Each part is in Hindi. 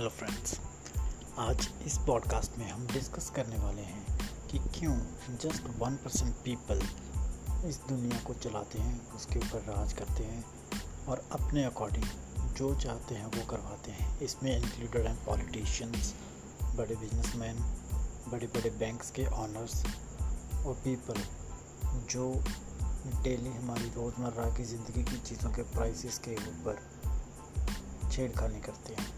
हेलो फ्रेंड्स आज इस पॉडकास्ट में हम डिस्कस करने वाले हैं कि क्यों जस्ट वन परसेंट पीपल इस दुनिया को चलाते हैं, उसके ऊपर राज करते हैं और अपने अकॉर्डिंग जो चाहते हैं वो करवाते हैं। इसमें इंक्लूडेड हैं पॉलिटिशियंस बड़े बिजनेसमैन बड़े बड़े बैंक्स के ऑनर्स और पीपल जो डेली हमारी रोज़मर्रा की ज़िंदगी की चीज़ों के प्राइसेस के ऊपर छेड़खानी करते हैं।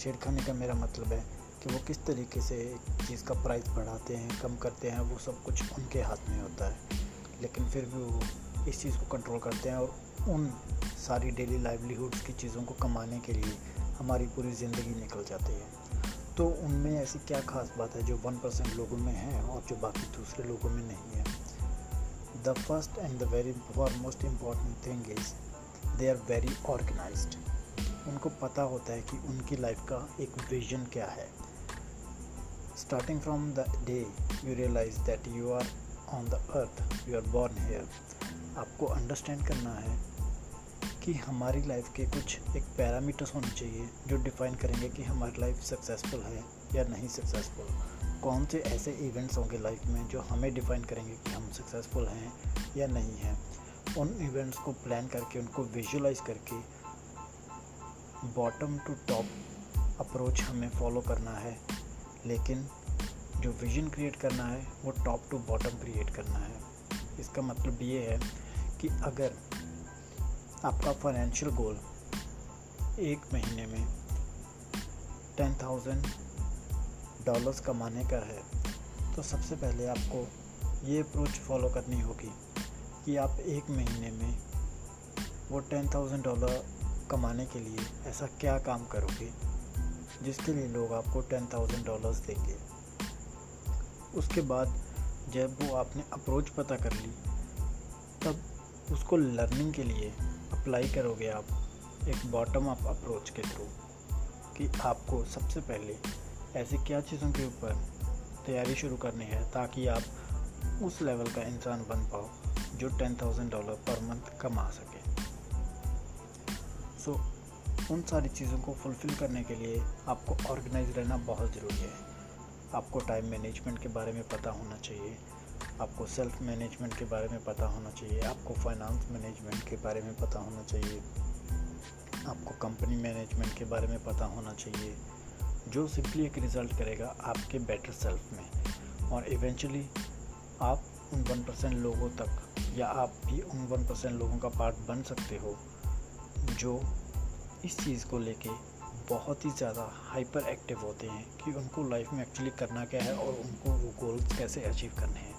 छेड़खानी का मेरा मतलब है कि वो किस तरीके से एक चीज़ का प्राइस बढ़ाते हैं, कम करते हैं, वो सब कुछ उनके हाथ में होता है। लेकिन फिर भी वो इस चीज़ को कंट्रोल करते हैं और उन सारी डेली लाइवलीहुड्स की चीज़ों को कमाने के लिए हमारी पूरी ज़िंदगी निकल जाती है। तो उनमें ऐसी क्या खास बात है जो वन परसेंट लोगों में है और जो बाकी दूसरे लोगों में नहीं है? The first and the very most important thing is they are very organised उनको पता होता है कि उनकी लाइफ का एक विजन क्या है। Starting from the day you realise that you are on the earth you are born here आपको अंडरस्टैंड करना है कि हमारी लाइफ के कुछ एक पैरामीटर्स होने चाहिए जो डिफाइन करेंगे कि हमारी लाइफ सक्सेसफुल है या नहीं सक्सेसफुल कौन से ऐसे इवेंट्स होंगे लाइफ में जो हमें डिफाइन करेंगे कि हम सक्सेसफुल हैं या नहीं हैं। उन इवेंट्स को प्लान करके, उनको विजुलाइज करके बॉटम टू टॉप अप्रोच हमें फॉलो करना है। लेकिन जो विजन क्रिएट करना है, वो टॉप टू बॉटम क्रिएट करना है। इसका मतलब ये है कि अगर आपका फाइनेंशियल गोल एक महीने में टेन थाउज़ेंड डॉलर्स कमाने का है तो सबसे पहले आपको ये अप्रोच फॉलो करनी होगी कि आप एक महीने में वो टेन थाउज़ेंड डॉलर कमाने के लिए ऐसा क्या काम करोगे जिसके लिए लोग आपको टेन थाउज़ेंड डॉलर्स देंगे? उसके बाद जब वो आपने अप्रोच पता कर ली, तब उसको लर्निंग के लिए अप्लाई करोगे आप एक बॉटम अप अप्रोच के थ्रू कि आपको सबसे पहले ऐसी क्या चीज़ों के ऊपर तैयारी शुरू करनी है ताकि आप उस लेवल का इंसान बन पाओ जो टेन थाउज़ेंड डॉलर पर मंथ कमा सके। सो उन सारी चीज़ों को फुलफ़िल करने के लिए आपको ऑर्गेनाइज रहना बहुत ज़रूरी है। आपको टाइम मैनेजमेंट के बारे में पता होना चाहिए। आपको सेल्फ मैनेजमेंट के बारे में पता होना चाहिए। आपको फाइनेंस मैनेजमेंट के बारे में पता होना चाहिए। आपको कंपनी मैनेजमेंट के बारे में पता होना चाहिए। जो सिंपली एक रिज़ल्ट करेगा आपके बेटर सेल्फ में। और इवेंचुअली आप उन वन परसेंट लोगों तक या आप भी उन वन परसेंट लोगों का पार्ट बन सकते हो। जो इस चीज़ को लेके बहुत ही ज़्यादा हाइपर एक्टिव होते हैं कि उनको लाइफ में एक्चुअली करना क्या है और उनको वो गोल्स कैसे अचीव करने हैं।